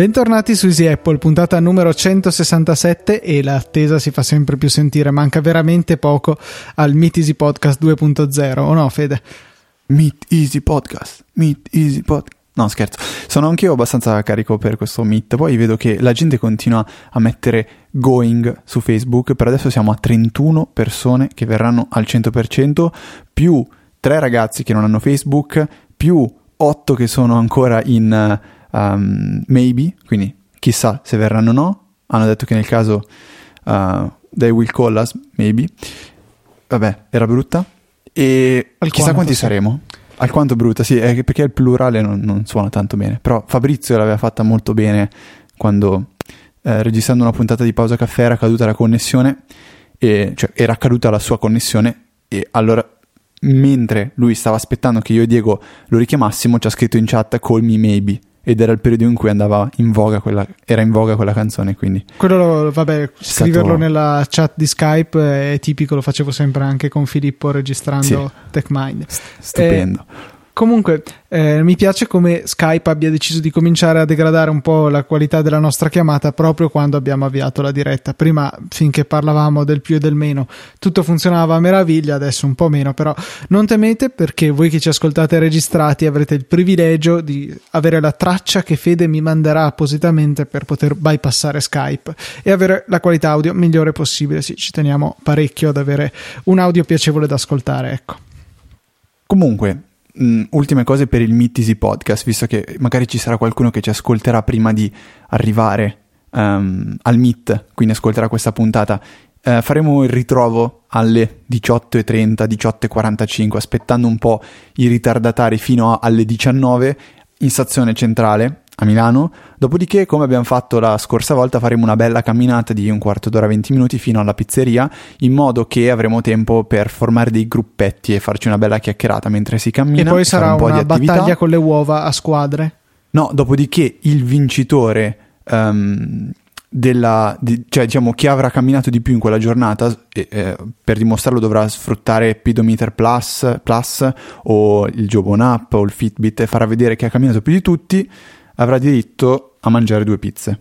Bentornati su Easy Apple, puntata numero 167 e l'attesa si fa sempre più sentire, manca veramente poco al Meet Easy Podcast 2.0, o no Fede? Meet Easy Podcast, Meet Easy Podcast. No, scherzo. Sono anch'io abbastanza carico per questo Meet. Poi vedo che la gente continua a mettere going su Facebook. Per adesso siamo a 31 persone che verranno al 100%, più 3 ragazzi che non hanno Facebook, più 8 che sono ancora in um, maybe, quindi chissà se verranno o no. Hanno detto che nel caso uh, they will call us, maybe. Vabbè, era brutta. E chissà quanti sì. saremo. Alquanto brutta, sì, è perché il plurale non, non, suona tanto bene. Però Fabrizio l'aveva fatta molto bene quando, eh, registrando una puntata di pausa caffè, era caduta la connessione, e, cioè era caduta la sua connessione, e allora mentre lui stava aspettando che io e Diego lo richiamassimo, ci ha scritto in chat call me maybe ed era il periodo in cui andava in voga quella, era in voga quella canzone quindi quello vabbè scriverlo stato... nella chat di Skype è tipico lo facevo sempre anche con Filippo registrando sì. TechMind stupendo eh, Comunque, eh, mi piace come Skype abbia deciso di cominciare a degradare un po' la qualità della nostra chiamata proprio quando abbiamo avviato la diretta. Prima, finché parlavamo del più e del meno, tutto funzionava a meraviglia, adesso un po' meno, però non temete perché voi che ci ascoltate registrati avrete il privilegio di avere la traccia che Fede mi manderà appositamente per poter bypassare Skype e avere la qualità audio migliore possibile. Sì, ci teniamo parecchio ad avere un audio piacevole da ascoltare, ecco. Comunque, mm, ultime cose per il Meet Podcast, visto che magari ci sarà qualcuno che ci ascolterà prima di arrivare um, al Meet, quindi ascolterà questa puntata. Uh, faremo il ritrovo alle 18.30, 18.45, aspettando un po' i ritardatari fino a, alle 19 in stazione centrale a Milano. Dopodiché, come abbiamo fatto la scorsa volta, faremo una bella camminata di un quarto d'ora, 20 minuti fino alla pizzeria, in modo che avremo tempo per formare dei gruppetti e farci una bella chiacchierata mentre si cammina. E poi sarà un una battaglia con le uova a squadre. No, dopodiché il vincitore um, della, di, cioè diciamo chi avrà camminato di più in quella giornata eh, eh, per dimostrarlo dovrà sfruttare Pedometer Plus, Plus o il Jobon App o il Fitbit e farà vedere che ha camminato più di tutti avrà diritto a mangiare due pizze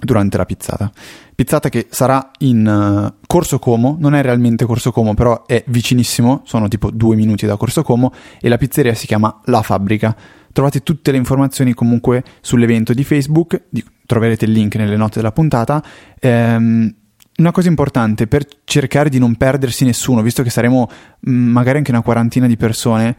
durante la pizzata. Pizzata che sarà in uh, Corso Como, non è realmente Corso Como, però è vicinissimo, sono tipo due minuti da Corso Como e la pizzeria si chiama La Fabbrica. Trovate tutte le informazioni comunque sull'evento di Facebook, di, troverete il link nelle note della puntata. Ehm, una cosa importante per cercare di non perdersi nessuno, visto che saremo mh, mm, magari anche una quarantina di persone,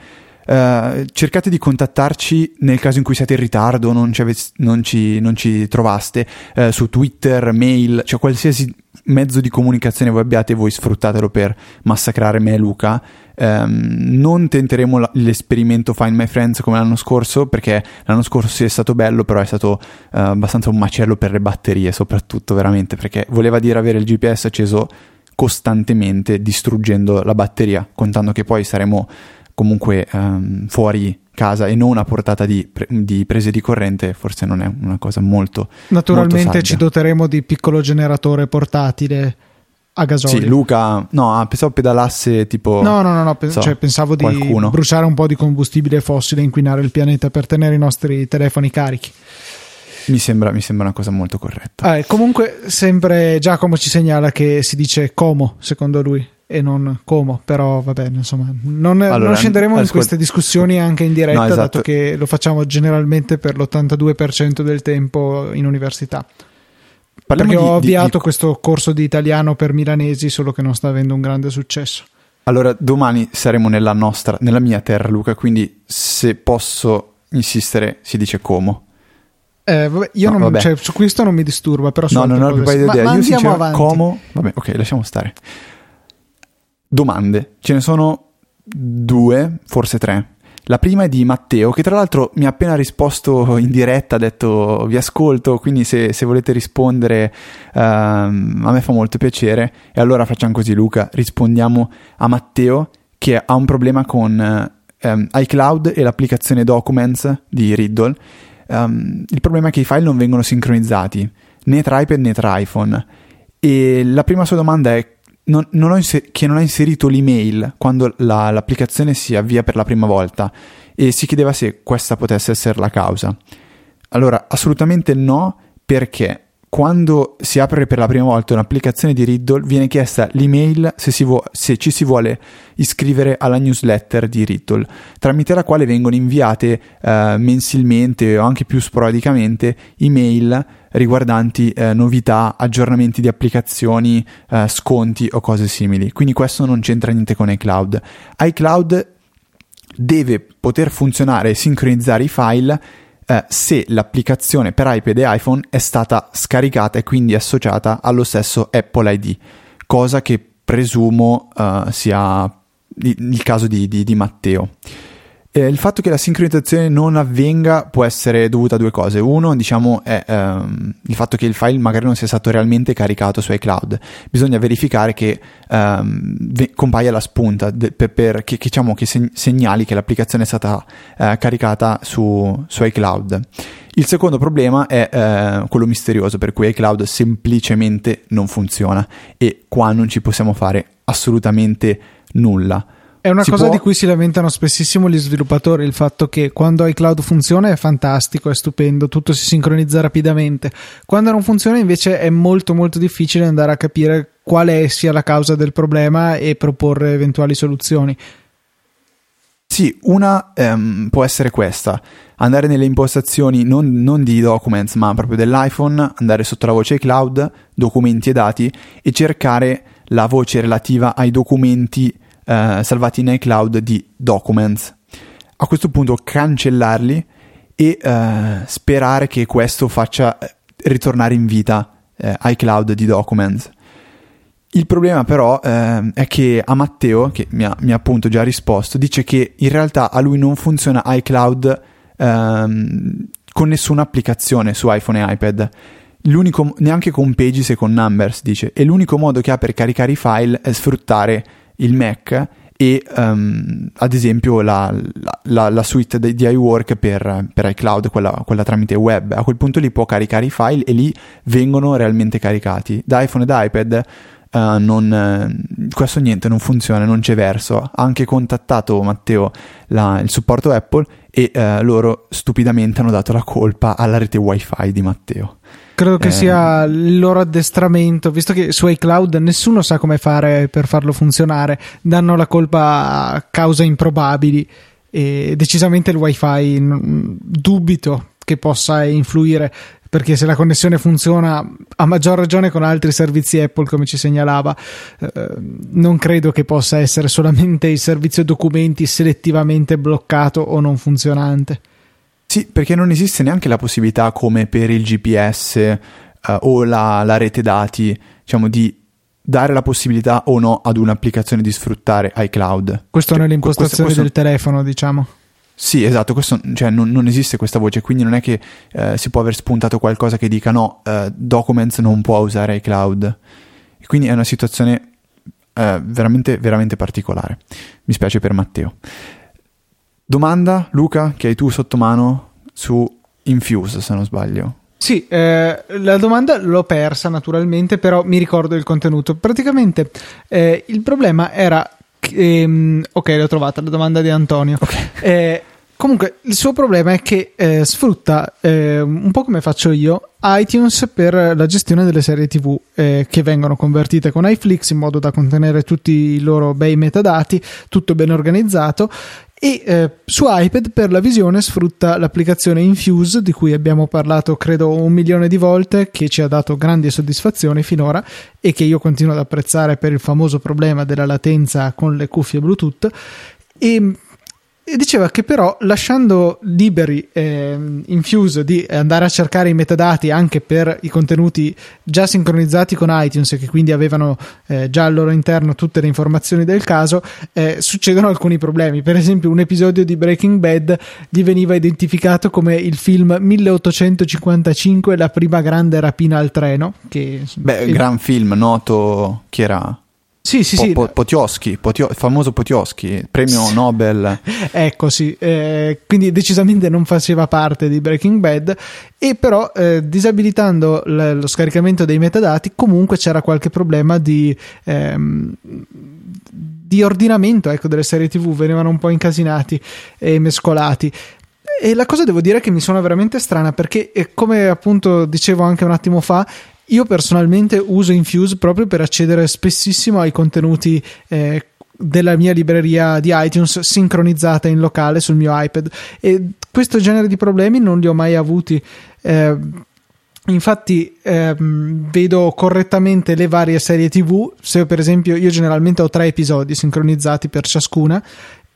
Uh, cercate di contattarci nel caso in cui siate in ritardo, non ci, ave- non ci, non ci trovaste, uh, su Twitter, mail, cioè qualsiasi mezzo di comunicazione voi abbiate, voi sfruttatelo per massacrare me e Luca. Um, non tenteremo la- l'esperimento Find My Friends come l'anno scorso, perché l'anno scorso sì è stato bello, però è stato uh, abbastanza un macello per le batterie, soprattutto veramente, perché voleva dire avere il GPS acceso costantemente, distruggendo la batteria, contando che poi saremo comunque um, fuori casa e non a portata di, pre- di, prese di corrente, forse non è una cosa molto. Naturalmente molto ci doteremo di piccolo generatore portatile a gasolio. Sì, Luca, no, ah, pensavo pedalasse tipo. No, no, no, no so, cioè, pensavo di qualcuno. bruciare un po' di combustibile fossile e inquinare il pianeta per tenere i nostri telefoni carichi. Mi sembra, mi sembra una cosa molto corretta. Eh, comunque, sempre Giacomo ci segnala che si dice Como, secondo lui e non Como, però va bene, insomma, non, allora, non scenderemo ascolta. in queste discussioni anche in diretta, no, esatto. dato che lo facciamo generalmente per l'82% del tempo in università. Parliamo Perché di, ho avviato di, di... questo corso di italiano per milanesi, solo che non sta avendo un grande successo. Allora, domani saremo nella nostra, nella mia terra, Luca, quindi se posso insistere, si dice Como. Eh, vabbè, io no, non. Cioè, su questo non mi disturba, però no, no, no, non ho idea. Ma, io sincero, avanti. Como, vabbè, ok, lasciamo stare domande. Ce ne sono due, forse tre. La prima è di Matteo, che tra l'altro mi ha appena risposto in diretta, ha detto vi ascolto, quindi se, se volete rispondere um, a me fa molto piacere. E allora facciamo così Luca, rispondiamo a Matteo che ha un problema con um, iCloud e l'applicazione Documents di Riddle. Um, il problema è che i file non vengono sincronizzati né tra iPad né tra iPhone. E la prima sua domanda è non, non inser- che non ha inserito l'email quando la, l'applicazione si avvia per la prima volta e si chiedeva se questa potesse essere la causa. Allora, assolutamente no, perché quando si apre per la prima volta un'applicazione di Riddle viene chiesta l'email se, vo- se, ci si vuole iscrivere alla newsletter di Riddle, tramite la quale vengono inviate eh, mensilmente o anche più sporadicamente email riguardanti eh, novità, aggiornamenti di applicazioni, eh, sconti o cose simili. Quindi questo non c'entra niente con iCloud. iCloud deve poter funzionare e sincronizzare i file eh, se l'applicazione per iPad e iPhone è stata scaricata e quindi associata allo stesso Apple ID, cosa che presumo uh, sia il caso di, di, di Matteo. Eh, il fatto che la sincronizzazione non avvenga può essere dovuto a due cose. Uno, diciamo, è ehm, il fatto che il file magari non sia stato realmente caricato su iCloud. Bisogna verificare che ehm, ve- compaia la spunta de- per, per, che, che, diciamo, che seg- segnali che l'applicazione è stata eh, caricata su, su, iCloud. Il secondo problema è eh, quello misterioso, per cui iCloud semplicemente non funziona e qua non ci possiamo fare assolutamente nulla. È una si cosa può... di cui si lamentano spessissimo gli sviluppatori, il fatto che quando iCloud funziona è fantastico, è stupendo, tutto si sincronizza rapidamente. Quando non funziona invece è molto molto difficile andare a capire quale sia la causa del problema e proporre eventuali soluzioni. Sì, una ehm, può essere questa, andare nelle impostazioni non, non, di Documents ma proprio dell'iPhone, andare sotto la voce iCloud, documenti e dati e cercare la voce relativa ai documenti eh, salvati in iCloud di Documents. A questo punto cancellarli e eh, sperare che questo faccia eh, ritornare in vita eh, iCloud di Documents. Il problema però eh, è che a Matteo, che mi ha, mi ha, appunto già risposto, dice che in realtà a lui non funziona iCloud ehm, con nessuna applicazione su iPhone e iPad. L'unico, neanche con Pages e con Numbers, dice. E l'unico modo che ha per caricare i file è sfruttare il Mac e um, ad esempio la, la, la suite di, di iWork per, per iCloud, quella, quella, tramite web. A quel punto lì può caricare i file e lì vengono realmente caricati. Da iPhone e da iPad uh, non, uh, questo niente, non funziona, non c'è verso. Ha anche contattato Matteo la, il supporto Apple e uh, loro stupidamente hanno dato la colpa alla rete wifi di Matteo. Credo che eh. sia il loro addestramento, visto che su iCloud nessuno sa come fare per farlo funzionare, danno la colpa a cause improbabili e decisamente il wifi dubito che possa influire perché se la connessione funziona a maggior ragione con altri servizi Apple come ci segnalava eh, non credo che possa essere solamente il servizio documenti selettivamente bloccato o non funzionante sì, perché non esiste neanche la possibilità come per il GPS eh, o la, la, rete dati, diciamo, di dare la possibilità o no ad un'applicazione di sfruttare iCloud. Questo cioè, nelle impostazioni questo, questo... del telefono, diciamo. Sì, esatto, questo, cioè, non, non, esiste questa voce, quindi non è che eh, si può aver spuntato qualcosa che dica no, eh, Documents non può usare iCloud. E quindi è una situazione eh, veramente, veramente particolare. Mi spiace per Matteo. Domanda, Luca, che hai tu sotto mano su Infuse, se non sbaglio. Sì, eh, la domanda l'ho persa naturalmente, però mi ricordo il contenuto. Praticamente eh, il problema era... Ehm, ok, l'ho trovata, la domanda di Antonio. Okay. Eh, comunque, il suo problema è che eh, sfrutta, eh, un po' come faccio io, iTunes per la gestione delle serie TV eh, che vengono convertite con iFlix in modo da contenere tutti i loro bei metadati, tutto ben organizzato e eh, su iPad per la visione sfrutta l'applicazione Infuse di cui abbiamo parlato credo un milione di volte che ci ha dato grandi soddisfazioni finora e che io continuo ad apprezzare per il famoso problema della latenza con le cuffie Bluetooth. E e diceva che però lasciando liberi eh, Infuse di andare a cercare i metadati anche per i contenuti già sincronizzati con iTunes e che quindi avevano eh, già al loro interno tutte le informazioni del caso, eh, succedono alcuni problemi. Per esempio un episodio di Breaking Bad gli veniva identificato come il film 1855, la prima grande rapina al treno. Che, Beh, il... gran film, noto chi era? Sì, sì, po- sì. po- Potioski, Potio- famoso Potioski, premio Sì. Nobel. Ecco, sì. eh, quindi decisamente non faceva parte di Breaking Bad e però eh, disabilitando l- lo scaricamento dei metadati comunque c'era qualche problema di, ehm, di ordinamento ecco, delle serie tv, venivano un po' incasinati e mescolati. E la cosa devo dire che mi suona veramente strana perché, eh, come appunto dicevo anche un attimo fa, io personalmente uso Infuse proprio per accedere spessissimo ai contenuti eh, della mia libreria di iTunes sincronizzata in locale sul mio iPad. E questo genere di problemi non li ho mai avuti. Eh, Infatti ehm, vedo correttamente le varie serie TV, se per esempio io generalmente ho tre episodi sincronizzati per ciascuna,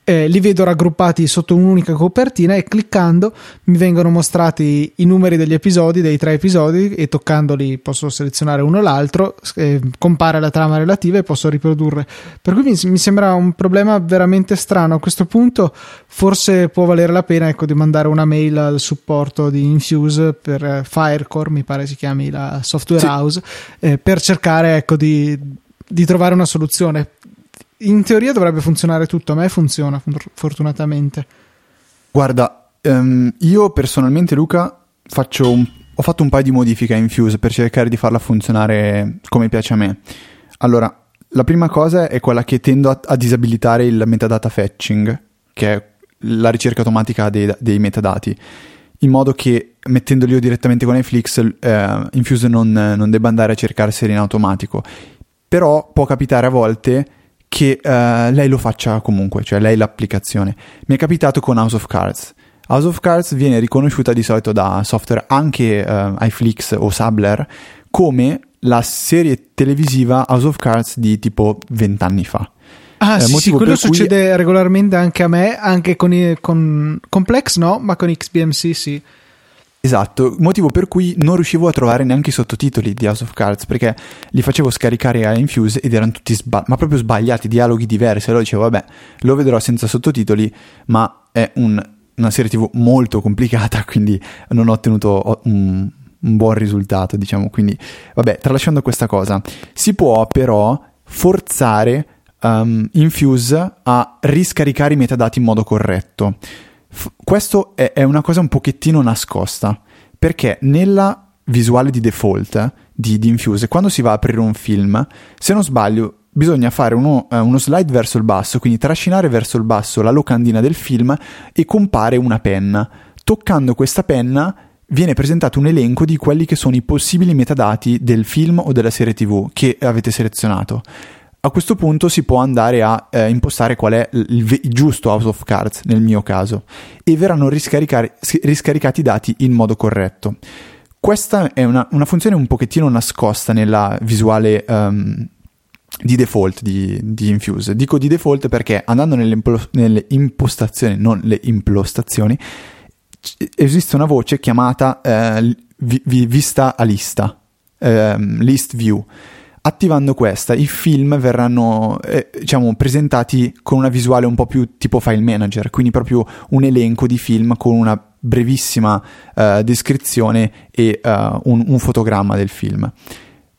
eh, li vedo raggruppati sotto un'unica copertina e cliccando mi vengono mostrati i numeri degli episodi, dei tre episodi e toccandoli posso selezionare uno o l'altro, eh, compare la trama relativa e posso riprodurre. Per cui mi, mi, sembra un problema veramente strano. A questo punto forse può valere la pena ecco, di mandare una mail al supporto di Infuse per eh, Firecore, mi pare si chiami la software sì. house, eh, per cercare ecco, di, di trovare una soluzione in teoria dovrebbe funzionare tutto, a me funziona fortunatamente. Guarda, um, io personalmente Luca un, ho fatto un paio di modifiche a Infuse per cercare di farla funzionare come piace a me. Allora, la prima cosa è quella che tendo a, a disabilitare il metadata fetching, che è la ricerca automatica dei, dei metadati, in modo che mettendoli io direttamente con iFlix, eh, Infuse non, non debba andare a cercarseli in automatico. Però può capitare a volte che uh, lei lo faccia comunque, cioè lei l'applicazione. Mi è capitato con House of Cards. House of Cards viene riconosciuta di solito da software anche uh, iFlix o Sabler come la serie televisiva House of Cards di tipo 20 anni fa. Ah, eh, sì, sì, quello succede cui... regolarmente anche a me, anche con, con Complex no, ma con XBMC sì. Esatto, motivo per cui non riuscivo a trovare neanche i sottotitoli di House of Cards perché li facevo scaricare a Infuse ed erano tutti sba- ma proprio sbagliati, dialoghi diversi. Allora dicevo, vabbè, lo vedrò senza sottotitoli, ma è un, una serie TV molto complicata, quindi non ho ottenuto un, un buon risultato, diciamo. Quindi, vabbè, tralasciando questa cosa, si può però forzare um, Infuse a riscaricare i metadati in modo corretto. F- questo è, è, una cosa un pochettino nascosta, perché nella visuale di default di, di, Infuse, quando si va a aprire un film, se non sbaglio, bisogna fare uno, eh, uno slide verso il basso, quindi trascinare verso il basso la locandina del film e compare una penna. Toccando questa penna viene presentato un elenco di quelli che sono i possibili metadati del film o della serie TV che avete selezionato. A questo punto si può andare a eh, impostare qual è il, il, giusto House of Cards nel mio caso e verranno riscaricati i dati in modo corretto. Questa è una, una funzione un pochettino nascosta nella visuale um, di default di, di, Infuse. Dico di default perché andando nelle, nelle impostazioni, non le implostazioni, esiste una voce chiamata eh, vi, vista a lista, eh, list view attivando questa i film verranno eh, diciamo presentati con una visuale un po' più tipo file manager quindi proprio un elenco di film con una brevissima uh, descrizione e uh, un, un, fotogramma del film.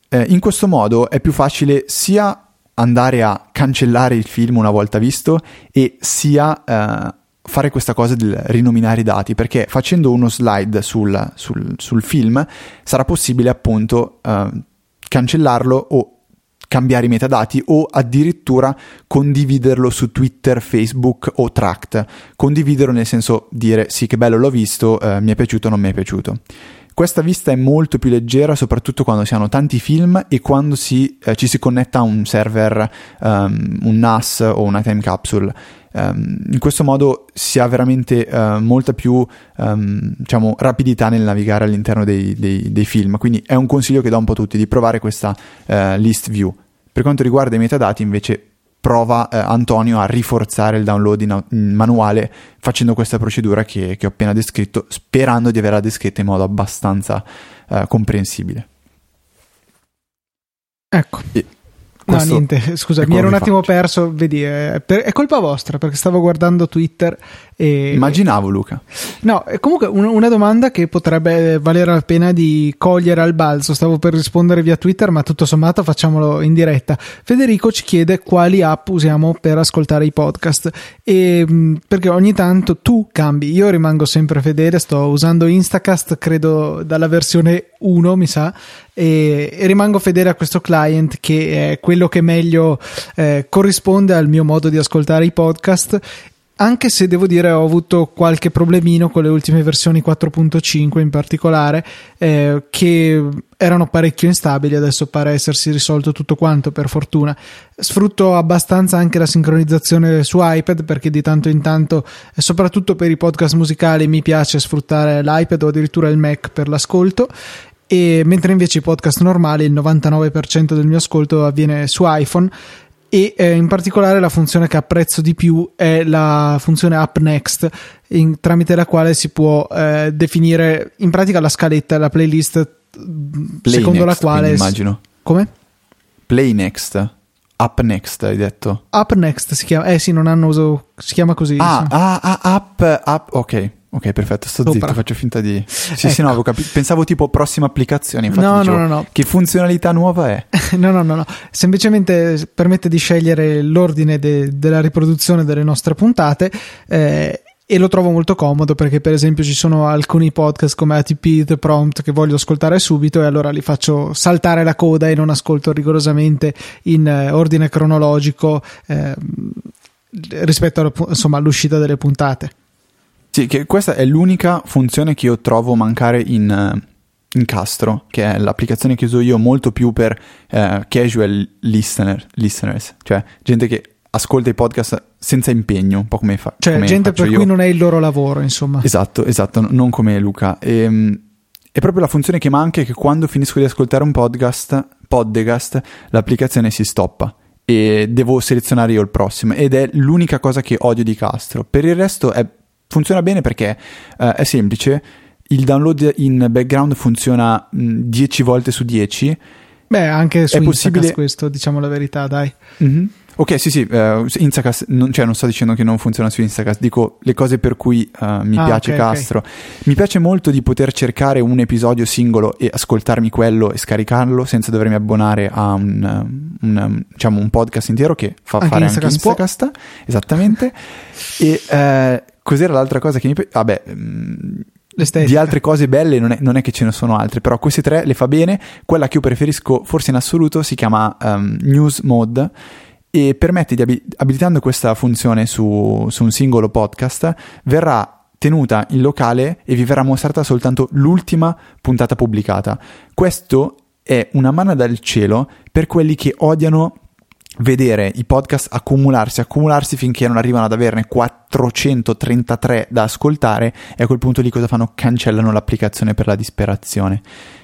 Eh, in questo modo è più facile sia andare a cancellare il film una volta visto e sia uh, fare questa cosa del rinominare i dati perché facendo uno slide sul, sul, sul film sarà possibile appunto cancellarlo o cambiare i metadati o addirittura condividerlo su Twitter, Facebook o Tract. Condividerlo nel senso dire sì che bello l'ho visto, eh, mi è piaciuto o non mi è piaciuto. Questa vista è molto più leggera soprattutto quando si hanno tanti film e quando si, eh, ci si connetta a un server, um, un NAS o una time capsule Um, in questo modo si ha veramente uh, molta più um, diciamo, rapidità nel navigare all'interno dei, dei, dei, film, quindi è un consiglio che do un po' a tutti di provare questa uh, list view. Per quanto riguarda i metadati invece prova uh, Antonio a rinforzare il download in, in manuale facendo questa procedura che, che, ho appena descritto, sperando di averla descritta in modo abbastanza comprensibile. Ecco. E Questo no, niente, scusa, mi ero un attimo perso. Vedi, è, per- è colpa vostra perché stavo guardando Twitter e. Immaginavo, Luca. No, comunque un- una domanda che potrebbe valere la pena di cogliere al balzo. Stavo per rispondere via Twitter, ma tutto sommato facciamolo in diretta. Federico ci chiede quali app usiamo per ascoltare i podcast. E, mh, perché ogni tanto tu cambi. Io rimango sempre fedele, sto usando Instacast, credo dalla versione 1, mi sa. E, e rimango fedele a questo client che è quello che meglio eh, corrisponde al mio modo di ascoltare i podcast anche se devo dire ho avuto qualche problemino con le ultime versioni 4.5 in particolare eh, che erano parecchio instabili adesso pare essersi risolto tutto quanto per fortuna. Sfrutto abbastanza anche la sincronizzazione su iPad perché di tanto in tanto eh, soprattutto per i podcast musicali mi piace sfruttare l'iPad o addirittura il Mac per l'ascolto. E mentre invece i podcast normali il 99% del mio ascolto avviene su iPhone e eh, in particolare la funzione che apprezzo di più è la funzione Up Next in- tramite la quale si può eh, definire in pratica la scaletta, la playlist mh, Play secondo next, la quale immagino. come? Play next. Up next, hai detto. Up Next si chiama, eh sì non hanno uso, si chiama così Ah, sì. ah, ah, up, up. Ok, ok, perfetto. Sto Sopra. zitto, faccio finta di. Sì, sì, Ecco. no, avevo capito. Pensavo tipo prossima applicazione. Infatti No, dicevo, no, no, no. Che funzionalità nuova è? No, no, no, no. Semplicemente permette di scegliere l'ordine de- della riproduzione delle nostre puntate. eh, e lo trovo molto comodo perché, per esempio, ci sono alcuni podcast come ATP The Prompt che voglio ascoltare subito, e allora li faccio saltare la coda e non ascolto rigorosamente in eh, ordine cronologico eh, rispetto alla insomma, all'uscita delle puntate. Sì, che questa è l'unica funzione che io trovo mancare in, eh, in Castro, che è l'applicazione che uso io molto più per eh, casual listener, listeners, cioè gente che ascolta i podcast senza impegno, un po' come, fa, Cioè, come gente per io. cui non è il loro lavoro, insomma. Esatto, esatto, non come Luca. Ehm, è proprio la funzione che manca è che quando finisco di ascoltare un podcast, podcast, l'applicazione si stoppa e devo selezionare io il prossimo ed è l'unica cosa che odio di Castro. Per il resto è- funziona bene perché eh, è semplice, il download in background funziona mh, 10 volte su 10. Beh, anche su È Instacast possibile- questo, diciamo la verità, dai. Ok, sì, sì, eh, Instacast, non, cioè non sto dicendo che non funziona su Instacast, dico le cose per cui eh, mi Ah, piace ok, Castro. Mi piace molto di poter cercare un episodio singolo e ascoltarmi quello e scaricarlo senza dovermi abbonare a un, un, diciamo, un podcast intero che fa Anche fare Instacast può. anche Instacast. Esattamente. e eh, cos'era l'altra cosa che mi piace? Vabbè, mm, L'estetica. di altre cose belle non è, non è che ce ne sono altre, però queste tre le fa bene. Quella che io preferisco, forse in assoluto, si chiama um, News Mode e permette di abi- abilitando questa funzione su, su un singolo podcast, verrà tenuta in locale e vi verrà mostrata soltanto l'ultima puntata pubblicata. Questo è una mano dal cielo per quelli che odiano vedere i podcast accumularsi, accumularsi finché non arrivano ad averne 433 da ascoltare e a quel punto lì cosa fanno? Cancellano l'applicazione per la disperazione.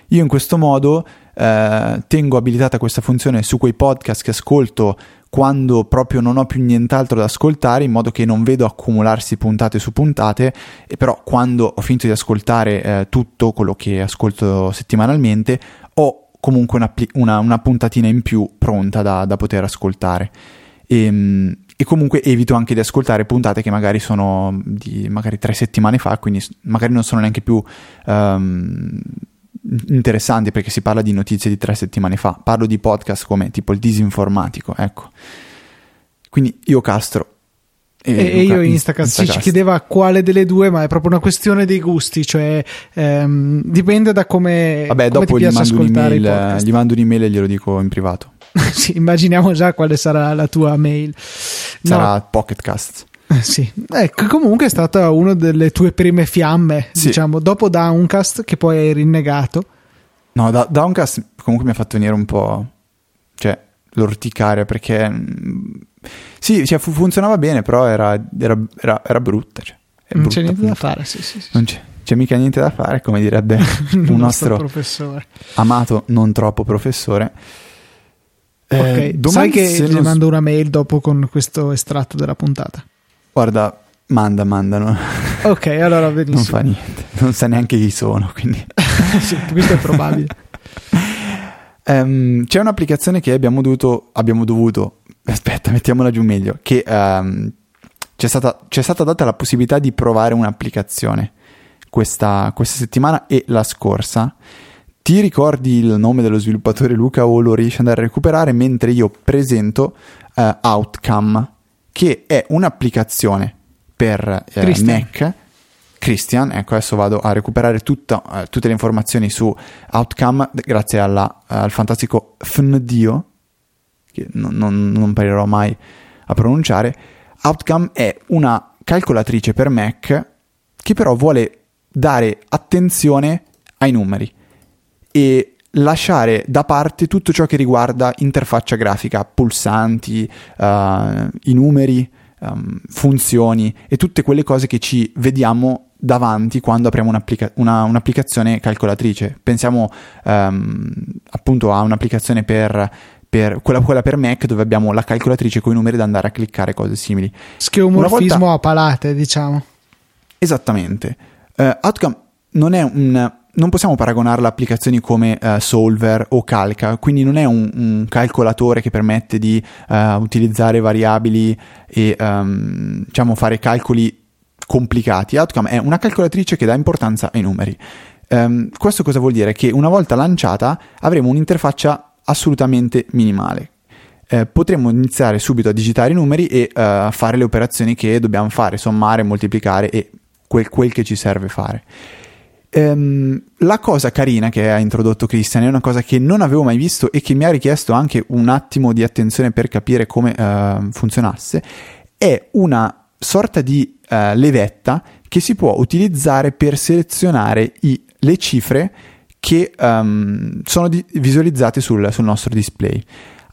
Io in questo modo eh, tengo abilitata questa funzione su quei podcast che ascolto quando proprio non ho più nient'altro da ascoltare in modo che non vedo accumularsi puntate su puntate e però quando ho finito di ascoltare eh, tutto quello che ascolto settimanalmente ho comunque una, una, una puntatina in più pronta da, da poter ascoltare. E, e, comunque evito anche di ascoltare puntate che magari sono di magari tre settimane fa, quindi magari non sono neanche più um, interessanti perché si parla di notizie di tre settimane fa. Parlo di podcast come tipo il disinformatico, ecco. Quindi io Castro. E, e io Instacast, Instacast. Sì, ci chiedeva quale delle due, ma è proprio una questione dei gusti, cioè ehm, dipende da come, Vabbè, come dopo gli mando, gli mando un'email e glielo dico in privato. sì, immaginiamo già quale sarà la tua mail. Sarà no. Pocketcast. Sì, ecco, comunque è stata una delle tue prime fiamme, sì. diciamo, dopo Downcast che poi hai rinnegato. No, da- Downcast comunque mi ha fatto venire un po', cioè, l'orticaria perché, sì, cioè, fu- funzionava bene, però era, era, era, era brutta. Cioè, non c'è niente appunto. da fare, sì, sì, sì. Non c'è, c'è, mica niente da fare, come direbbe un nostro professore. amato, non troppo professore. Eh, ok, sai che gli non... mando una mail dopo con questo estratto della puntata. Guarda, manda, mandano. Ok, allora benissimo. Non fa niente, non sa neanche chi sono, quindi. sì, questo è probabile. Um, c'è un'applicazione che abbiamo dovuto, abbiamo dovuto, aspetta, mettiamola giù meglio, che um, c'è, stata, c'è stata data la possibilità di provare un'applicazione questa, questa settimana e la scorsa. Ti ricordi il nome dello sviluppatore Luca o lo riesci ad andare a recuperare mentre io presento uh, Outcome, che è un'applicazione per uh, Mac. Christian, ecco adesso vado a recuperare tutta, uh, tutte le informazioni su Outcome grazie alla, al fantastico FNDIO, che non, non, non imparerò mai a pronunciare. Outcome è una calcolatrice per Mac che però vuole dare attenzione ai numeri e lasciare da parte tutto ciò che riguarda interfaccia grafica, pulsanti, uh, i numeri, um, funzioni e tutte quelle cose che ci vediamo davanti quando apriamo un'applica- una, un'applicazione calcolatrice. Pensiamo um, appunto a un'applicazione per, per quella, quella, per Mac dove abbiamo la calcolatrice con i numeri da andare a cliccare, cose simili. Scheomorfismo volta... a palate, diciamo. Esattamente. Uh, Outcome non è un non possiamo paragonarla a applicazioni come uh, Solver o Calca, quindi non è un, un calcolatore che permette di uh, utilizzare variabili e um, diciamo fare calcoli complicati. Outcome è una calcolatrice che dà importanza ai numeri. Um, questo cosa vuol dire? Che una volta lanciata avremo un'interfaccia assolutamente minimale. Eh, potremmo iniziare subito a digitare i numeri e uh, fare le operazioni che dobbiamo fare, sommare, moltiplicare e quel, quel che ci serve fare. Um, la cosa carina che ha introdotto Christian è una cosa che non avevo mai visto e che mi ha richiesto anche un attimo di attenzione per capire come uh, funzionasse. È una sorta di uh, levetta che si può utilizzare per selezionare i, le cifre che um, sono di- visualizzate sul, sul nostro display.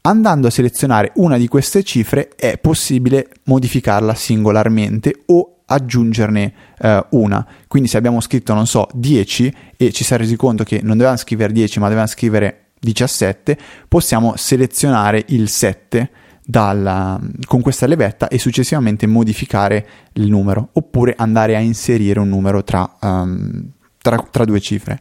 Andando a selezionare una di queste cifre è possibile modificarla singolarmente o aggiungerne eh, una. Quindi se abbiamo scritto, non so, 10 e ci si è resi conto che non dovevamo scrivere 10 ma dovevamo scrivere 17, possiamo selezionare il 7 dalla, con questa levetta e successivamente modificare il numero oppure andare a inserire un numero tra, um, tra, tra due cifre.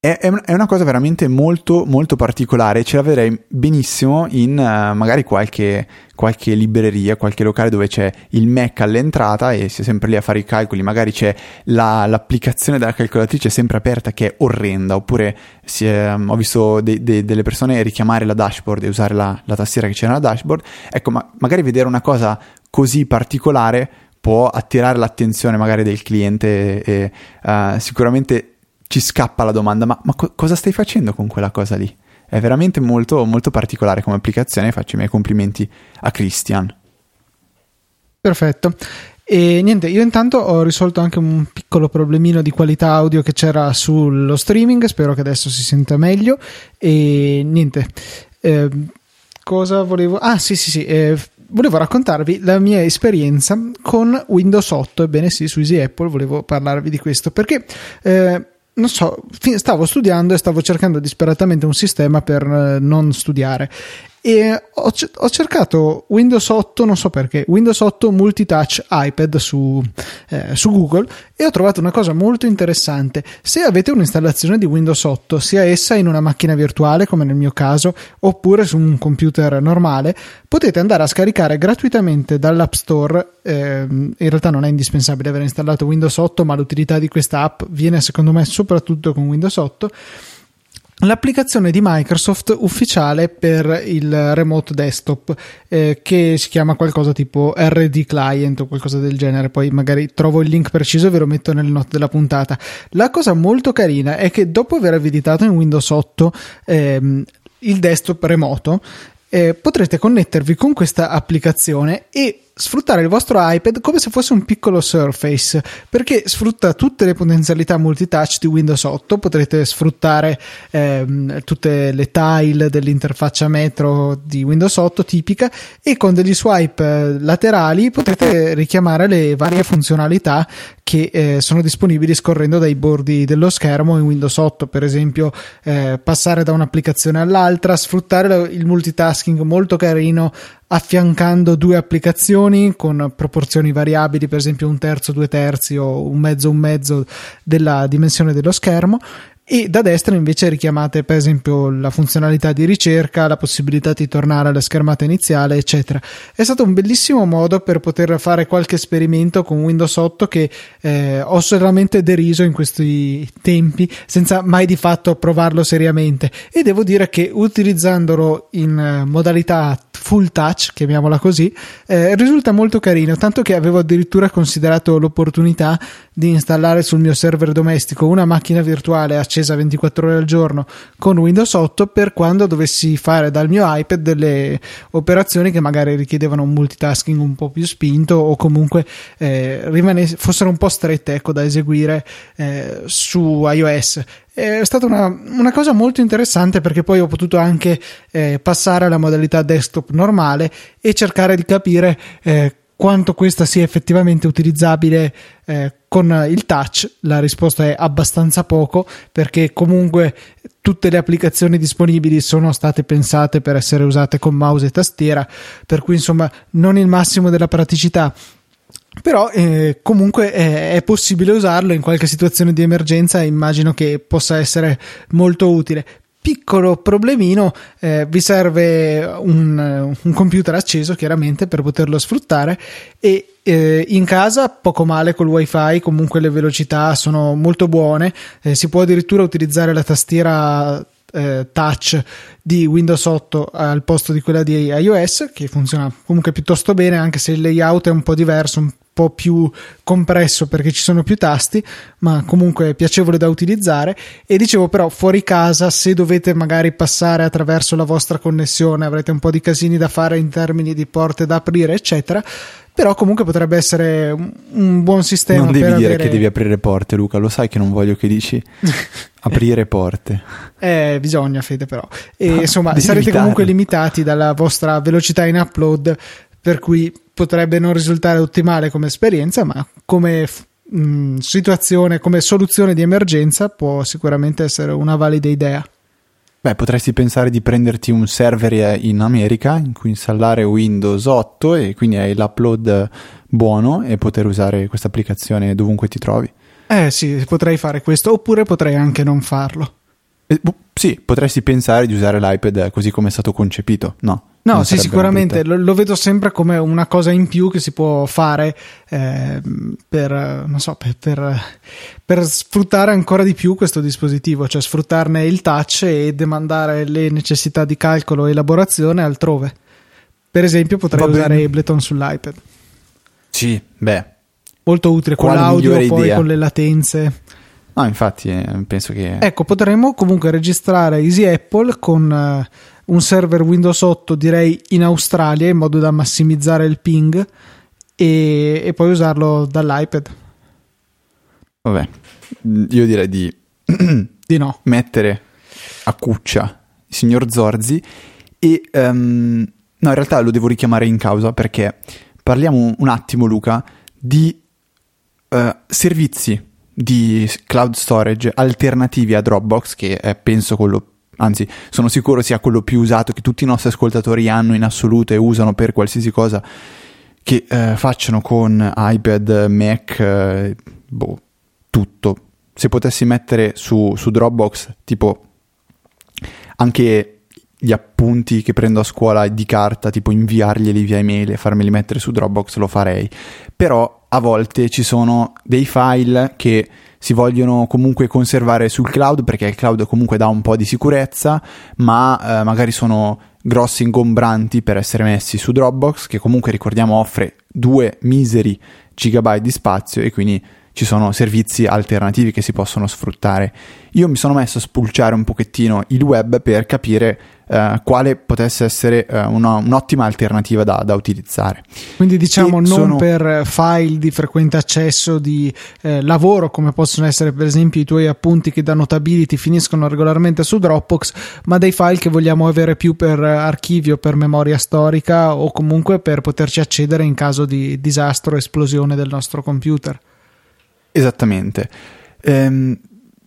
È, una cosa veramente molto molto particolare, ce la vedrei benissimo in uh, magari qualche, qualche, libreria, qualche locale dove c'è il Mac all'entrata e si è sempre lì a fare i calcoli, magari c'è la, l'applicazione della calcolatrice sempre aperta che è orrenda, oppure è, um, ho visto de, de, delle persone richiamare la dashboard e usare la, la tastiera che c'era nella dashboard, ecco, ma magari vedere una cosa così particolare può attirare l'attenzione magari del cliente e uh, sicuramente ci scappa la domanda, ma, ma co- cosa stai facendo con quella cosa lì? È veramente molto, molto particolare come applicazione, faccio i miei complimenti a Christian. Perfetto. E niente, io intanto ho risolto anche un piccolo problemino di qualità audio che c'era sullo streaming, spero che adesso si senta meglio. E niente, eh, cosa volevo... Ah sì sì sì, eh, volevo raccontarvi la mia esperienza con Windows 8, ebbene sì, su Easy Apple volevo parlarvi di questo perché... Eh, non so, stavo studiando e stavo cercando disperatamente un sistema per eh, non studiare e ho, ho, cercato Windows 8, non so perché, Windows 8 Multitouch iPad su, eh, su, Google e ho trovato una cosa molto interessante. Se avete un'installazione di Windows 8, sia essa in una macchina virtuale, come nel mio caso, oppure su un computer normale, potete andare a scaricare gratuitamente dall'App Store. Eh, in realtà non è indispensabile aver installato Windows 8, ma l'utilità di questa app viene secondo me soprattutto con Windows 8 l'applicazione di Microsoft ufficiale per il remote desktop eh, che si chiama qualcosa tipo RD Client o qualcosa del genere. Poi magari trovo il link preciso e ve lo metto nelle note della puntata. La cosa molto carina è che dopo aver abilitato in Windows 8 ehm, il desktop remoto eh, potrete connettervi con questa applicazione e sfruttare il vostro iPad come se fosse un piccolo Surface perché sfrutta tutte le potenzialità multitouch di Windows 8 potrete sfruttare ehm, tutte le tile dell'interfaccia metro di Windows 8 tipica e con degli swipe eh, laterali potrete richiamare le varie funzionalità che eh, sono disponibili scorrendo dai bordi dello schermo in Windows 8 per esempio eh, passare da un'applicazione all'altra sfruttare il multitasking molto carino affiancando due applicazioni con proporzioni variabili, per esempio un terzo, due terzi o un mezzo, un mezzo della dimensione dello schermo e da destra invece richiamate per esempio la funzionalità di ricerca, la possibilità di tornare alla schermata iniziale, eccetera. È stato un bellissimo modo per poter fare qualche esperimento con Windows 8 che eh, ho solamente deriso in questi tempi senza mai di fatto provarlo seriamente e devo dire che utilizzandolo in eh, modalità full touch, chiamiamola così, eh, risulta molto carino, tanto che avevo addirittura considerato l'opportunità di installare sul mio server domestico una macchina virtuale accesa 24 ore al giorno con Windows 8 per quando dovessi fare dal mio iPad delle operazioni che magari richiedevano un multitasking un po' più spinto o comunque eh, rimane, fossero un po' strette ecco, da eseguire eh, su iOS è stata una, una, cosa molto interessante perché poi ho potuto anche eh, passare alla modalità desktop normale e cercare di capire eh, quanto questa sia effettivamente utilizzabile eh, con il touch. La risposta è abbastanza poco perché comunque tutte le applicazioni disponibili sono state pensate per essere usate con mouse e tastiera per cui insomma non il massimo della praticità però eh, comunque è, è, possibile usarlo in qualche situazione di emergenza immagino che possa essere molto utile. Piccolo problemino, eh, vi serve un, un, computer acceso chiaramente per poterlo sfruttare e eh, in casa poco male col wifi, comunque le velocità sono molto buone, eh, si può addirittura utilizzare la tastiera eh, touch di Windows 8 al posto di quella di iOS che funziona comunque piuttosto bene anche se il layout è un po' diverso un po' più compresso perché ci sono più tasti ma comunque è piacevole da utilizzare e dicevo però fuori casa se dovete magari passare attraverso la vostra connessione avrete un po' di casini da fare in termini di porte da aprire eccetera però comunque potrebbe essere un, buon sistema. Non devi dire avere... che devi aprire porte, Luca, lo sai che non voglio che dici aprire porte. Eh, bisogna, Fede, però. E insomma, sarete limitare. comunque limitati dalla vostra velocità in upload, per cui potrebbe non risultare ottimale come esperienza, ma come mh, mm, situazione, come soluzione di emergenza può sicuramente essere una valida idea. Beh, potresti pensare di prenderti un server in America in cui installare Windows 8 e quindi hai l'upload buono e poter usare questa applicazione dovunque ti trovi. Eh sì, potrei fare questo, oppure potrei anche non farlo. Eh, sì, potresti pensare di usare l'iPad così come è stato concepito, no? No, sì, sicuramente lo, lo, vedo sempre come una cosa in più che si può fare eh, per, so, per, per, per, sfruttare ancora di più questo dispositivo, cioè sfruttarne il touch e demandare le necessità di calcolo e elaborazione altrove. Per esempio, potrei Va usare bene. Ableton sull'iPad. Sì, beh. Molto utile con Quale l'audio, poi idea? con le latenze. No, infatti, eh, penso che. Ecco, potremmo comunque registrare Easy Apple con. Eh, un server Windows 8 direi in Australia in modo da massimizzare il ping e, e poi usarlo dall'iPad. Vabbè, io direi di, di no. mettere a cuccia il signor Zorzi e um, no, in realtà lo devo richiamare in causa perché parliamo un attimo, Luca, di uh, servizi di cloud storage alternativi a Dropbox, che è penso quello anzi sono sicuro sia quello più usato che tutti i nostri ascoltatori hanno in assoluto e usano per qualsiasi cosa che eh, facciano con iPad, Mac, eh, boh, tutto. Se potessi mettere su, su Dropbox tipo anche gli appunti che prendo a scuola di carta, tipo inviarglieli via email e farmeli mettere su Dropbox, lo farei. Però a volte ci sono dei file che si vogliono comunque conservare sul cloud perché il cloud comunque dà un po' di sicurezza, ma eh, magari sono grossi ingombranti per essere messi su Dropbox, che comunque ricordiamo offre due miseri gigabyte di spazio e quindi ci sono servizi alternativi che si possono sfruttare. Io mi sono messo a spulciare un pochettino il web per capire eh, quale potesse essere eh, una, un'ottima alternativa da, da, utilizzare. Quindi diciamo e non sono... per file di frequente accesso di eh, lavoro come possono essere per esempio i tuoi appunti che da Notability finiscono regolarmente su Dropbox, ma dei file che vogliamo avere più per archivio, per memoria storica o comunque per poterci accedere in caso di disastro o esplosione del nostro computer. Esattamente. Ehm,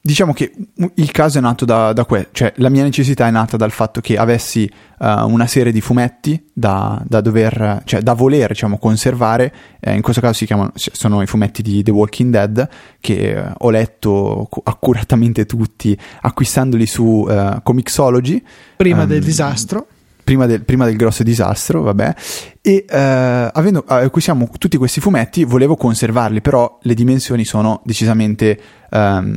diciamo che il caso è nato da, da questo, cioè la mia necessità è nata dal fatto che avessi uh, una serie di fumetti da, da, dover, cioè da voler diciamo, conservare, eh, in questo caso si chiamano, sono i fumetti di The Walking Dead che uh, ho letto accuratamente tutti acquistandoli su uh, Comixology. Prima um, del disastro. Prima del, prima del, grosso disastro, vabbè, e avendo, acquistiamo tutti questi fumetti, volevo conservarli, però le dimensioni sono decisamente um,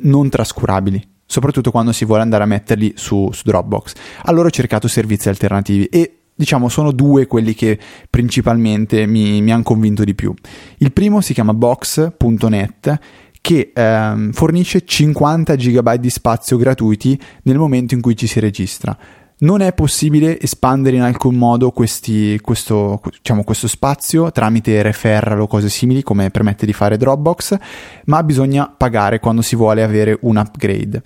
non trascurabili, soprattutto quando si vuole andare a metterli su, su Dropbox. Allora ho cercato servizi alternativi e diciamo sono due quelli che principalmente mi, mi hanno convinto di più. Il primo si chiama box.net che ehm, fornisce 50 GB di spazio gratuiti nel momento in cui ci si registra non è possibile espandere in alcun modo questi, questo, diciamo, questo, spazio tramite referral o cose simili come permette di fare Dropbox, ma bisogna pagare quando si vuole avere un upgrade.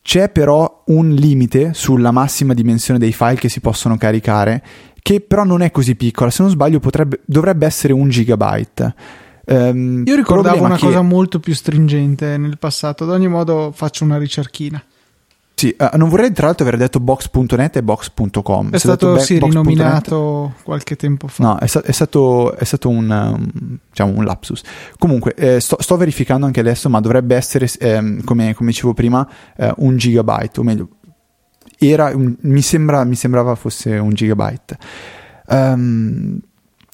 C'è però un limite sulla massima dimensione dei file che si possono caricare, che però non è così piccola, se non sbaglio potrebbe, dovrebbe essere un gigabyte. Um, Io ricordavo una che... cosa molto più stringente nel passato, ad ogni modo faccio una ricerchina. Sì, uh, non vorrei tra l'altro aver detto box.net e box.com. È stato be- sì, rinominato qualche tempo fa. No, è, sta- è, stato, è stato, un, um, diciamo, un lapsus. Comunque, eh, sto, sto, verificando anche adesso, ma dovrebbe essere, eh, come, come, dicevo prima, eh, un gigabyte, o meglio, era un, mi, sembra, mi, sembrava fosse un gigabyte. Um,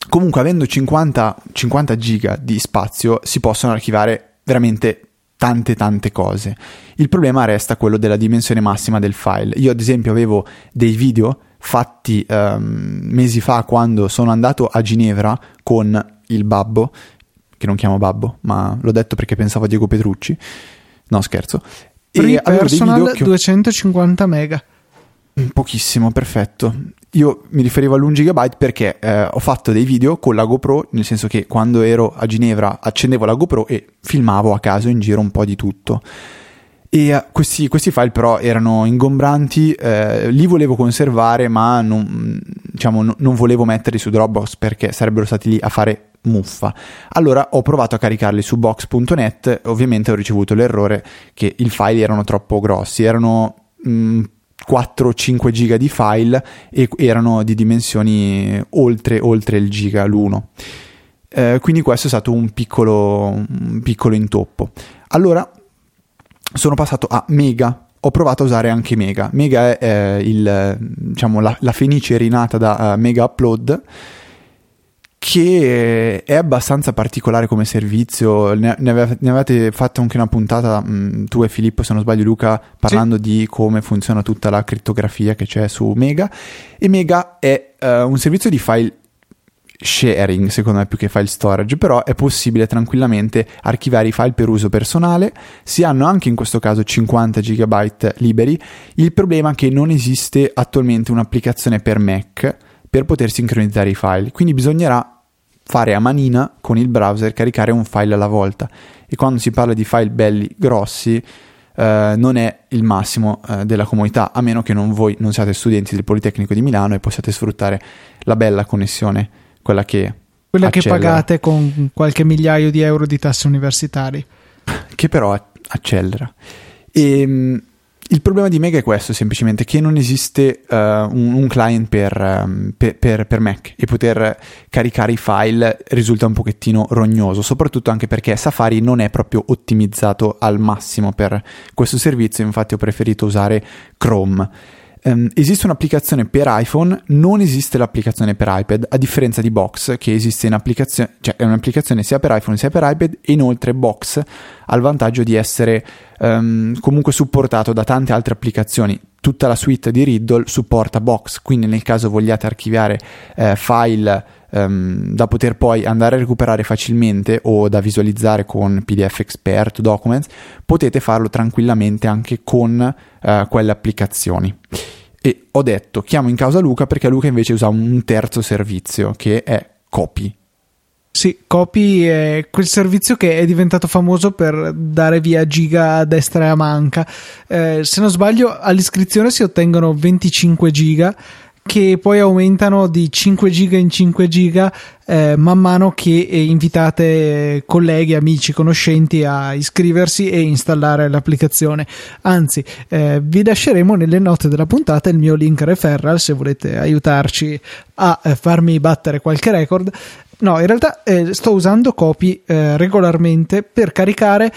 comunque, avendo 50, 50 giga di spazio, si possono archivare veramente tante tante cose. Il problema resta quello della dimensione massima del file. Io ad esempio avevo dei video fatti um, mesi fa quando sono andato a Ginevra con il babbo, che non chiamo babbo, ma l'ho detto perché pensavo a Diego Petrucci. No, scherzo. Free e personal che... 250 mega. Pochissimo, perfetto. Io mi riferivo all'1 GB perché eh, ho fatto dei video con la GoPro, nel senso che quando ero a Ginevra accendevo la GoPro e filmavo a caso in giro un po' di tutto. E uh, questi, questi, file però erano ingombranti, eh, li volevo conservare ma non, diciamo, no, non volevo metterli su Dropbox perché sarebbero stati lì a fare muffa. Allora ho provato a caricarli su box.net, ovviamente ho ricevuto l'errore che i file erano troppo grossi, erano mh, mm, 4-5 giga di file e erano di dimensioni oltre, oltre il giga l'uno. Eh, quindi questo è stato un piccolo, un piccolo intoppo. Allora sono passato a Mega, ho provato a usare anche Mega. Mega è eh, il, diciamo, la, la, fenice rinata da uh, Mega Upload che è abbastanza particolare come servizio. Ne, avete, ne avete fatto anche una puntata, mh, mm, tu e Filippo, se non sbaglio, Luca, parlando sì. di come funziona tutta la crittografia che c'è su Mega. E Mega è uh, un servizio di file sharing, secondo me più che file storage, però è possibile tranquillamente archiviare i file per uso personale, si hanno anche in questo caso 50 GB liberi, il problema è che non esiste attualmente un'applicazione per Mac per poter sincronizzare i file, quindi bisognerà fare a manina con il browser caricare un file alla volta. E quando si parla di file belli grossi eh, non è il massimo eh, della comodità a meno che non voi non siate studenti del Politecnico di Milano e possiate sfruttare la bella connessione quella che quella accelera. che pagate con qualche migliaio di euro di tasse universitarie. Che però accelera. E ehm, il problema di Mega è questo, semplicemente, che non esiste uh, un, un, client per, um, per, per, per, Mac e poter caricare i file risulta un pochettino rognoso, soprattutto anche perché Safari non è proprio ottimizzato al massimo per questo servizio, infatti ho preferito usare Chrome. Um, esiste un'applicazione per iPhone, non esiste l'applicazione per iPad, a differenza di Box, che esiste in applicazione, cioè è un'applicazione sia per iPhone sia per iPad, e inoltre Box ha il vantaggio di essere um, comunque supportato da tante altre applicazioni. Tutta la suite di Riddle supporta Box, quindi nel caso vogliate archiviare eh, file um, da poter poi andare a recuperare facilmente o da visualizzare con PDF Expert, Documents, potete farlo tranquillamente anche con uh, quelle applicazioni. E ho detto chiamo in causa Luca perché Luca invece usa un terzo servizio che è Copy. Sì, Copy è quel servizio che è diventato famoso per dare via giga a destra e a manca. Eh, se non sbaglio, all'iscrizione si ottengono 25 giga che poi aumentano di 5 giga in 5 giga eh, man mano che eh, invitate colleghi, amici, conoscenti a iscriversi e installare l'applicazione. Anzi, eh, vi lasceremo nelle note della puntata il mio link referral se volete aiutarci a eh, farmi battere qualche record. No, in realtà eh, sto usando Copy eh, regolarmente per caricare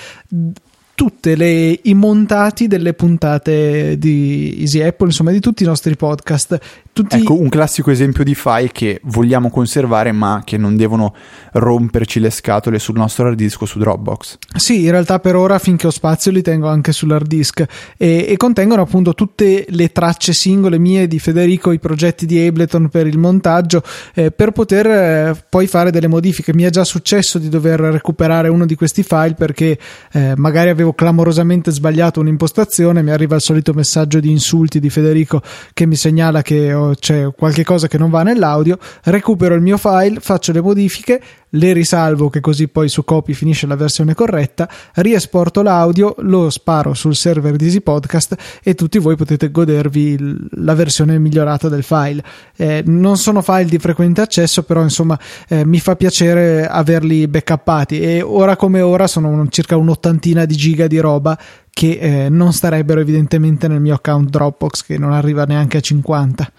tutte le i montati delle puntate di Easy Apple, insomma, di tutti i nostri podcast. Tutti... Ecco, un classico esempio di file che vogliamo conservare, ma che non devono romperci le scatole sul nostro hard disk o su Dropbox. Sì, in realtà per ora, finché ho spazio, li tengo anche sull'hard disk e, e contengono appunto tutte le tracce singole mie di Federico, i progetti di Ableton per il montaggio, eh, per poter eh, poi fare delle modifiche. Mi è già successo di dover recuperare uno di questi file perché eh, magari avevo clamorosamente sbagliato un'impostazione, mi arriva il solito messaggio di insulti di Federico che mi segnala che ho c'è qualche cosa che non va nell'audio, recupero il mio file, faccio le modifiche, le risalvo che così poi su copy finisce la versione corretta, riesporto l'audio, lo sparo sul server di Easy Podcast e tutti voi potete godervi la versione migliorata del file. Eh, non sono file di frequente accesso, però insomma eh, mi fa piacere averli backuppati e ora come ora sono circa un'ottantina di giga di roba che eh, non starebbero evidentemente nel mio account Dropbox che non arriva neanche a 50.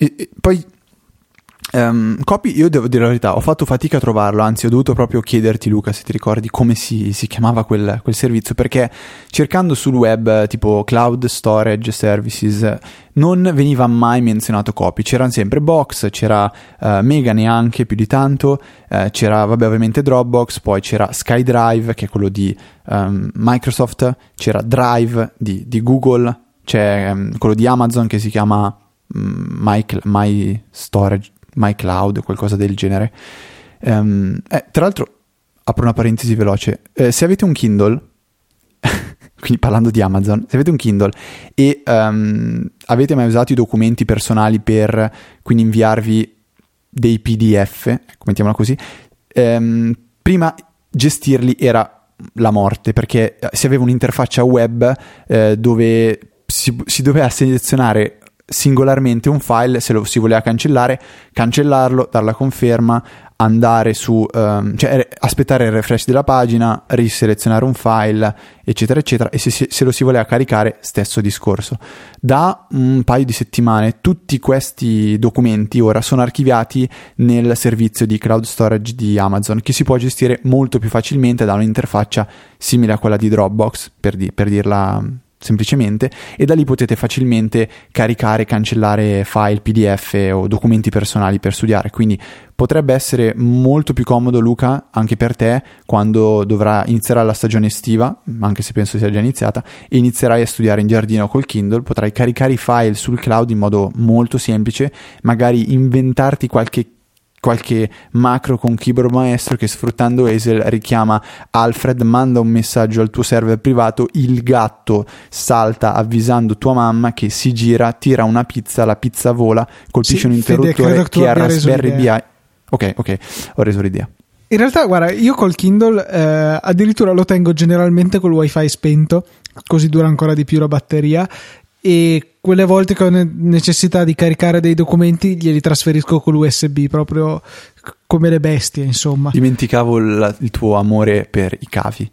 E, e poi Um, copy, io devo dire la verità, ho fatto fatica a trovarlo, anzi ho dovuto proprio chiederti Luca se ti ricordi come si, si chiamava quel, quel, servizio, perché cercando sul web tipo Cloud Storage Services non veniva mai menzionato copy, c'erano sempre Box, c'era uh, Mega neanche più di tanto, uh, c'era vabbè ovviamente Dropbox, poi c'era SkyDrive che è quello di um, Microsoft, c'era Drive di, di Google, c'è um, quello di Amazon che si chiama My, My Storage, My Cloud, qualcosa del genere. Um, eh, tra l'altro, apro una parentesi veloce. Eh, se avete un Kindle, quindi parlando di Amazon, se avete un Kindle e um, avete mai usato i documenti personali per quindi inviarvi dei PDF, ecco, mettiamola così, um, prima gestirli era la morte perché si aveva un'interfaccia web eh, dove si, si, doveva selezionare singolarmente un file, se lo si voleva cancellare, cancellarlo, dare la conferma, andare su, um, cioè aspettare il refresh della pagina, riselezionare un file, eccetera, eccetera, e se, se, lo si voleva caricare, stesso discorso. Da un paio di settimane tutti questi documenti ora sono archiviati nel servizio di cloud storage di Amazon, che si può gestire molto più facilmente da un'interfaccia simile a quella di Dropbox, per, di, per dirla semplicemente e da lì potete facilmente caricare, cancellare file, PDF o documenti personali per studiare. Quindi potrebbe essere molto più comodo Luca anche per te quando dovrà iniziare la stagione estiva, anche se penso sia già iniziata, e inizierai a studiare in giardino col Kindle, potrai caricare i file sul cloud in modo molto semplice, magari inventarti qualche qualche macro con keyboard maestro che sfruttando Hazel richiama Alfred, manda un messaggio al tuo server privato, il gatto salta avvisando tua mamma che si gira, tira una pizza, la pizza vola, colpisce sì, un interruttore Fede, che è Raspberry Pi. Ok, ok, ho reso l'idea. In realtà, guarda, io col Kindle eh, addirittura lo tengo generalmente col wifi spento, così dura ancora di più la batteria e quelle volte che ho necessità di caricare dei documenti glieli trasferisco con l'USB proprio come le bestie insomma. Dimenticavo il, il tuo amore per i cavi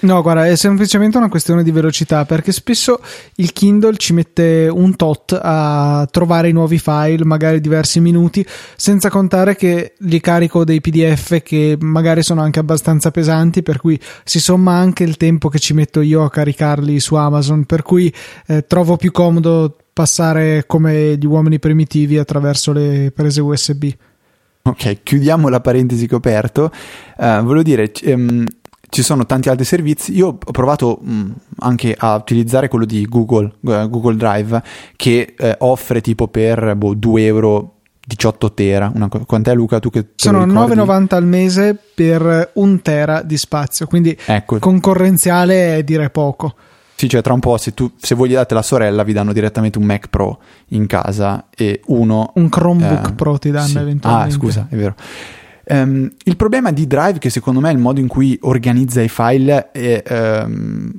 No, guarda, è semplicemente una questione di velocità perché spesso il Kindle ci mette un tot a trovare i nuovi file, magari diversi minuti, senza contare che li carico dei PDF che magari sono anche abbastanza pesanti, per cui si somma anche il tempo che ci metto io a caricarli su Amazon, per cui eh, trovo più comodo passare come gli uomini primitivi attraverso le prese USB. Ok, chiudiamo la parentesi coperto. Uh, volevo dire, um, ci sono tanti altri servizi. Io ho provato mh, mm, anche a utilizzare quello di Google, uh, Google Drive, che uh, offre tipo per boh, 2 euro 18 tera. Una, quant'è Luca? Tu che Sono 9,90 al mese per un tera di spazio, quindi ecco. concorrenziale è dire poco. Sì, cioè tra un po' se, tu, se voi gli date la sorella vi danno direttamente un Mac Pro in casa e uno... Un Chromebook eh, Pro ti danno sì. eventualmente. Ah, scusa, è vero. Um, il problema di Drive, che secondo me è il modo in cui organizza i file, è, um,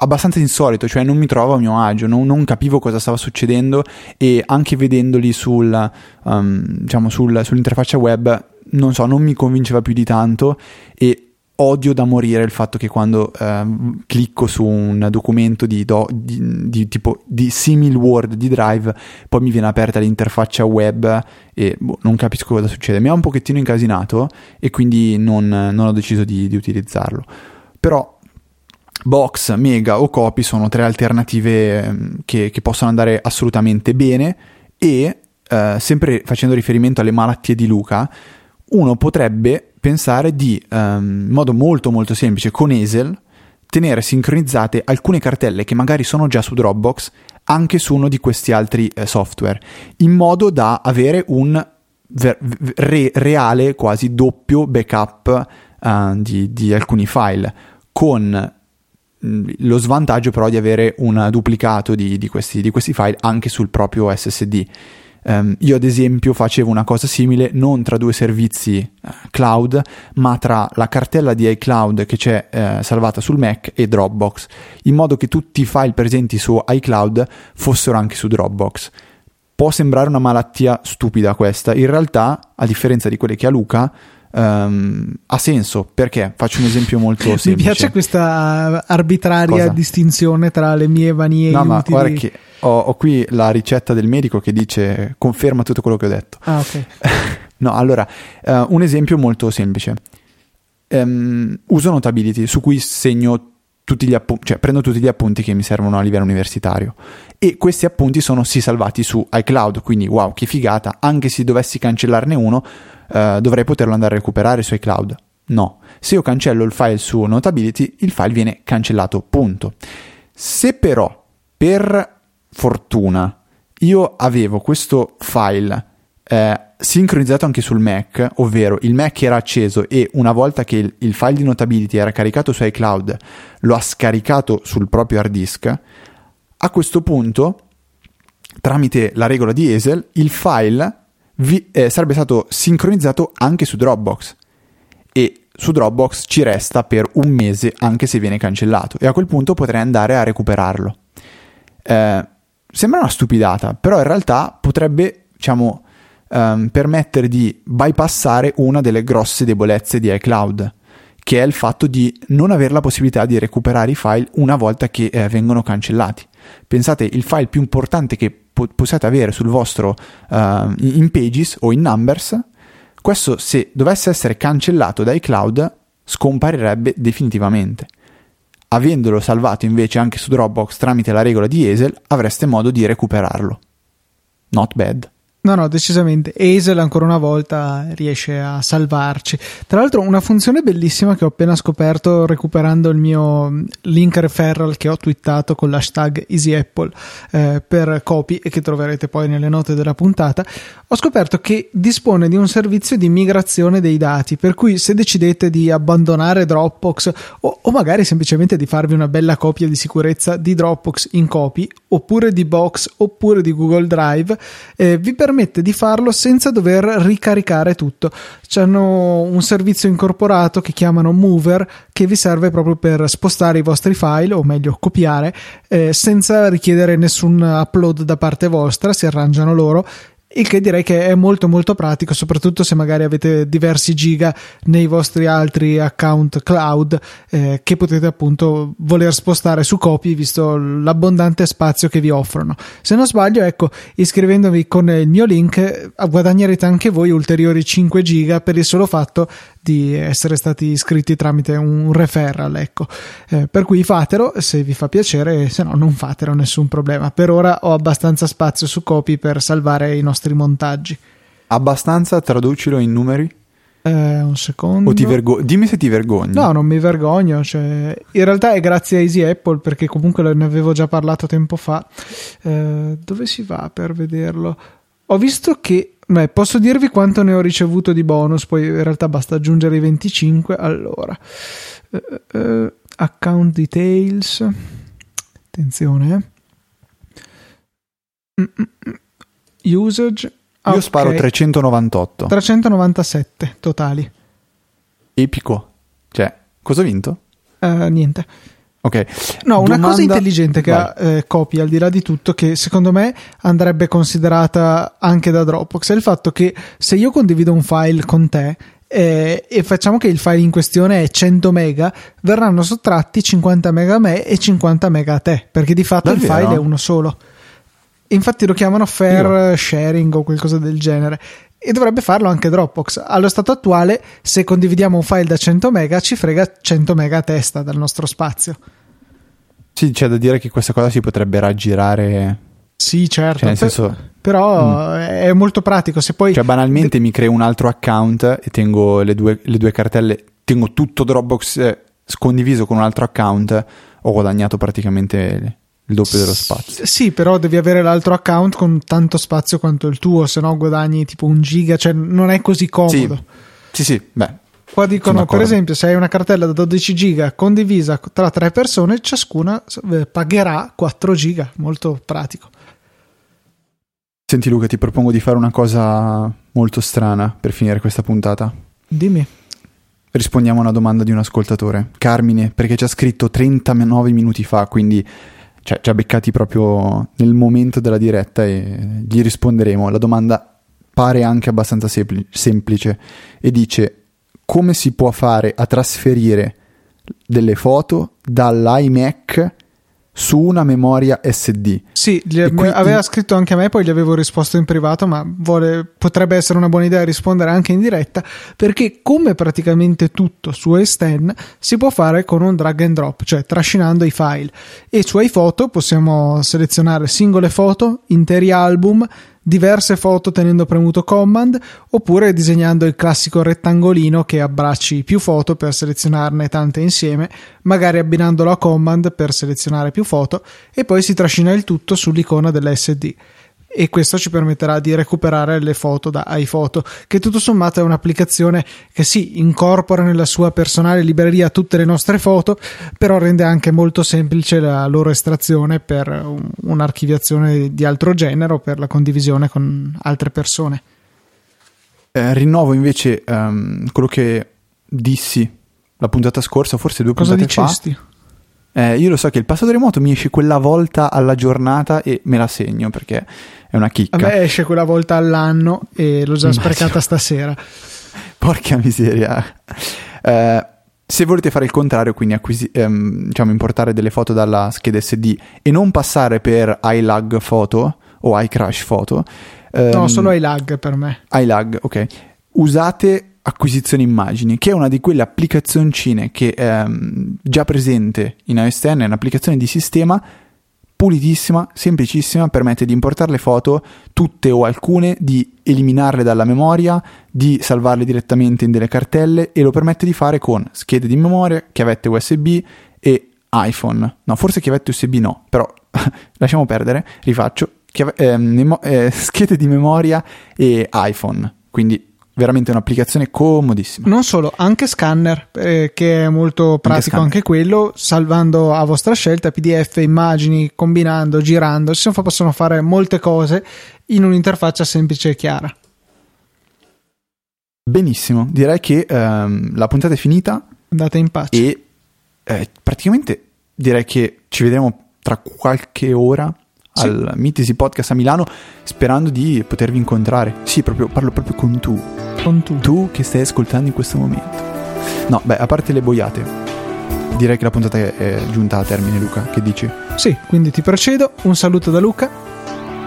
abbastanza insolito, cioè non mi trovavo a mio agio, non, non capivo cosa stava succedendo e anche vedendoli sul, um, diciamo sul, sull'interfaccia web, non so, non mi convinceva più di tanto e odio da morire il fatto che quando eh, clicco su un documento di, do, di, di, tipo di simil word di Drive, poi mi viene aperta l'interfaccia web e boh, non capisco cosa succede. Mi ha un pochettino incasinato e quindi non, non ho deciso di, di utilizzarlo. Però Box, Mega o Copy sono tre alternative ehm, che, che possono andare assolutamente bene e eh, sempre facendo riferimento alle malattie di Luca, uno potrebbe pensare di, um, in modo molto molto semplice, con Easel, tenere sincronizzate alcune cartelle che magari sono già su Dropbox anche su uno di questi altri eh, software, in modo da avere un ver- re- reale, quasi doppio backup uh, di, di alcuni file, con mm, lo svantaggio però di avere un duplicato di, di, questi, di, questi, file anche sul proprio SSD. Um, io ad esempio facevo una cosa simile non tra due servizi uh, cloud, ma tra la cartella di iCloud che c'è uh, salvata sul Mac e Dropbox, in modo che tutti i file presenti su iCloud fossero anche su Dropbox. Può sembrare una malattia stupida questa, in realtà, a differenza di quelle che ha Luca, Um, ha senso perché faccio un esempio molto semplice. Mi piace questa arbitraria Cosa? distinzione tra le mie vanie no, inutili. ma guarda che ho, ho, qui la ricetta del medico che dice conferma tutto quello che ho detto. Ah, ok. no, allora, uh, un esempio molto semplice. Um, uso Notability su cui segno tutti gli appunti, cioè prendo tutti gli appunti che mi servono a livello universitario e questi appunti sono sì salvati su iCloud, quindi wow, che figata, anche se dovessi cancellarne uno, uh, dovrei poterlo andare a recuperare su iCloud. No, se io cancello il file su Notability, il file viene cancellato, punto. Se però per fortuna io avevo questo file eh, sincronizzato anche sul Mac, ovvero il Mac era acceso e una volta che il, il, file di Notability era caricato su iCloud, lo ha scaricato sul proprio hard disk, a questo punto, tramite la regola di Esel, il file vi, eh, sarebbe stato sincronizzato anche su Dropbox e su Dropbox ci resta per un mese anche se viene cancellato e a quel punto potrei andare a recuperarlo. Eh, sembra una stupidata, però in realtà potrebbe, diciamo, um, permettere di bypassare una delle grosse debolezze di iCloud, che è il fatto di non avere la possibilità di recuperare i file una volta che eh, vengono cancellati. Pensate, il file più importante che po- possiate avere sul vostro uh, in Pages o in Numbers, questo se dovesse essere cancellato da iCloud scomparirebbe definitivamente. Avendolo salvato invece anche su Dropbox tramite la regola di Esel, avreste modo di recuperarlo. Not bad. No, no, decisamente. Hazel ancora una volta riesce a salvarci. Tra l'altro, una funzione bellissima che ho appena scoperto recuperando il mio link referral che ho twittato con l'hashtag EasyApple eh, per copy e che troverete poi nelle note della puntata. Ho scoperto che dispone di un servizio di migrazione dei dati, per cui se decidete di abbandonare Dropbox o, o magari semplicemente di farvi una bella copia di sicurezza di Dropbox in copy, oppure di Box, oppure di Google Drive, eh, vi permette permette di farlo senza dover ricaricare tutto. C'hanno un servizio incorporato che chiamano Mover che vi serve proprio per spostare i vostri file, o meglio copiare, eh, senza richiedere nessun upload da parte vostra, si arrangiano loro il che direi che è molto molto pratico soprattutto se magari avete diversi giga nei vostri altri account cloud eh, che potete appunto voler spostare su copy visto l'abbondante spazio che vi offrono. Se non sbaglio ecco iscrivendovi con il mio link eh, guadagnerete anche voi ulteriori 5 giga per il solo fatto di essere stati iscritti tramite un referral ecco eh, per cui fatelo se vi fa piacere se no non fatelo nessun problema per ora ho abbastanza spazio su copy per salvare i nostri montaggi. Abbastanza, traducilo in numeri? Eh, un secondo. Vergo- dimmi se ti vergogni. No, non mi vergogno. Cioè, in realtà è grazie a Easy Apple perché comunque ne avevo già parlato tempo fa. Eh, dove si va per vederlo? Ho visto che. Beh, posso dirvi quanto ne ho ricevuto di bonus, poi in realtà basta aggiungere i 25. Allora, eh, eh account details. Attenzione, eh. Mm-mm usage. Io okay. sparo 398. 397 totali. Epico. Cioè, cosa ho vinto? Uh, niente. Ok. No, una cosa intelligente che ha eh, Copy, al di là di tutto, che secondo me andrebbe considerata anche da Dropbox, è il fatto che se io condivido un file con te eh, e facciamo che il file in questione è 100 mega, verranno sottratti 50 mega a me e 50 mega a te, perché di fatto Davvero? il file è uno solo. Infatti lo chiamano fair Io. sharing o qualcosa del genere e dovrebbe farlo anche Dropbox. Allo stato attuale, se condividiamo un file da 100 mega, ci frega 100 mega a testa dal nostro spazio. Sì, c'è da dire che questa cosa si potrebbe raggirare. Sì, certo. Cioè, senso... Però mm. è molto pratico. Se poi... Cioè, banalmente mi creo un altro account e tengo le due, le due cartelle, tengo tutto Dropbox eh, condiviso con un altro account, ho guadagnato praticamente il doppio dello spazio. Sì, però devi avere l'altro account con tanto spazio quanto il tuo, se no guadagni tipo un giga, cioè non è così comodo. Sì, sì, sì. beh. Qua dicono, per esempio, se hai una cartella da 12 giga condivisa tra tre persone, ciascuna eh, pagherà 4 giga, molto pratico. Senti Luca, ti propongo di fare una cosa molto strana per finire questa puntata. Dimmi. Rispondiamo a una domanda di un ascoltatore, Carmine, perché ci ha scritto 39 minuti fa, quindi cioè, ci ha beccati proprio nel momento della diretta e gli risponderemo. La domanda pare anche abbastanza sempl- semplice e dice come si può fare a trasferire delle foto dall'iMac su una memoria SD. Sì, quindi... aveva scritto anche a me, poi gli avevo risposto in privato, ma vuole, potrebbe essere una buona idea rispondere anche in diretta, perché come praticamente tutto su S10 si può fare con un drag and drop, cioè trascinando i file. E su iPhoto possiamo selezionare singole foto, interi album, diverse foto tenendo premuto command oppure disegnando il classico rettangolino che abbracci più foto per selezionarne tante insieme, magari abbinandolo a command per selezionare più foto e poi si trascina il tutto sull'icona dell'SD e questo ci permetterà di recuperare le foto da iPhoto, che tutto sommato è un'applicazione che sì, incorpora nella sua personale libreria tutte le nostre foto, però rende anche molto semplice la loro estrazione per un'archiviazione di altro genere o per la condivisione con altre persone. Eh, rinnovo invece um, quello che dissi la puntata scorsa, forse due Cosa puntate dicesti? fa. Eh, io lo so che il passato remoto mi esce quella volta alla giornata e me la segno perché è una chicca. A me esce quella volta all'anno e l'ho già sprecata stasera. Porca miseria. Eh, se volete fare il contrario, quindi acquisi- ehm, diciamo, importare delle foto dalla scheda SD e non passare per iLag Photo o iCrash Photo. Ehm, no, solo iLag per me. iLag, ok. Usate acquisizione immagini, che è una di quelle applicazioncine che è ehm, già presente in iOS X, è un'applicazione di sistema pulitissima, semplicissima, permette di importare le foto, tutte o alcune, di eliminarle dalla memoria, di salvarle direttamente in delle cartelle e lo permette di fare con schede di memoria, chiavette USB e iPhone. No, forse chiavette USB no, però lasciamo perdere, rifaccio. Chiave- eh, memo- eh, schede di memoria e iPhone, quindi veramente un'applicazione comodissima. Non solo, anche scanner, eh, che è molto pratico anche, anche, quello, salvando a vostra scelta PDF, immagini, combinando, girando, si possono fare molte cose in un'interfaccia semplice e chiara. Benissimo, direi che ehm, la puntata è finita. Andate in pace. E eh, praticamente direi che ci vedremo tra qualche ora sì. al Mitisi Podcast a Milano sperando di potervi incontrare. Sì, proprio, parlo proprio con tu. Con tu. Tu che stai ascoltando in questo momento. No, beh, a parte le boiate, direi che la puntata è giunta a termine, Luca. Che dici? Sì, quindi ti procedo. Un saluto da Luca.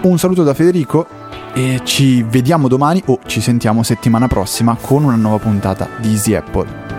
Un saluto da Federico. E ci vediamo domani o ci sentiamo settimana prossima con una nuova puntata di Easy Apple.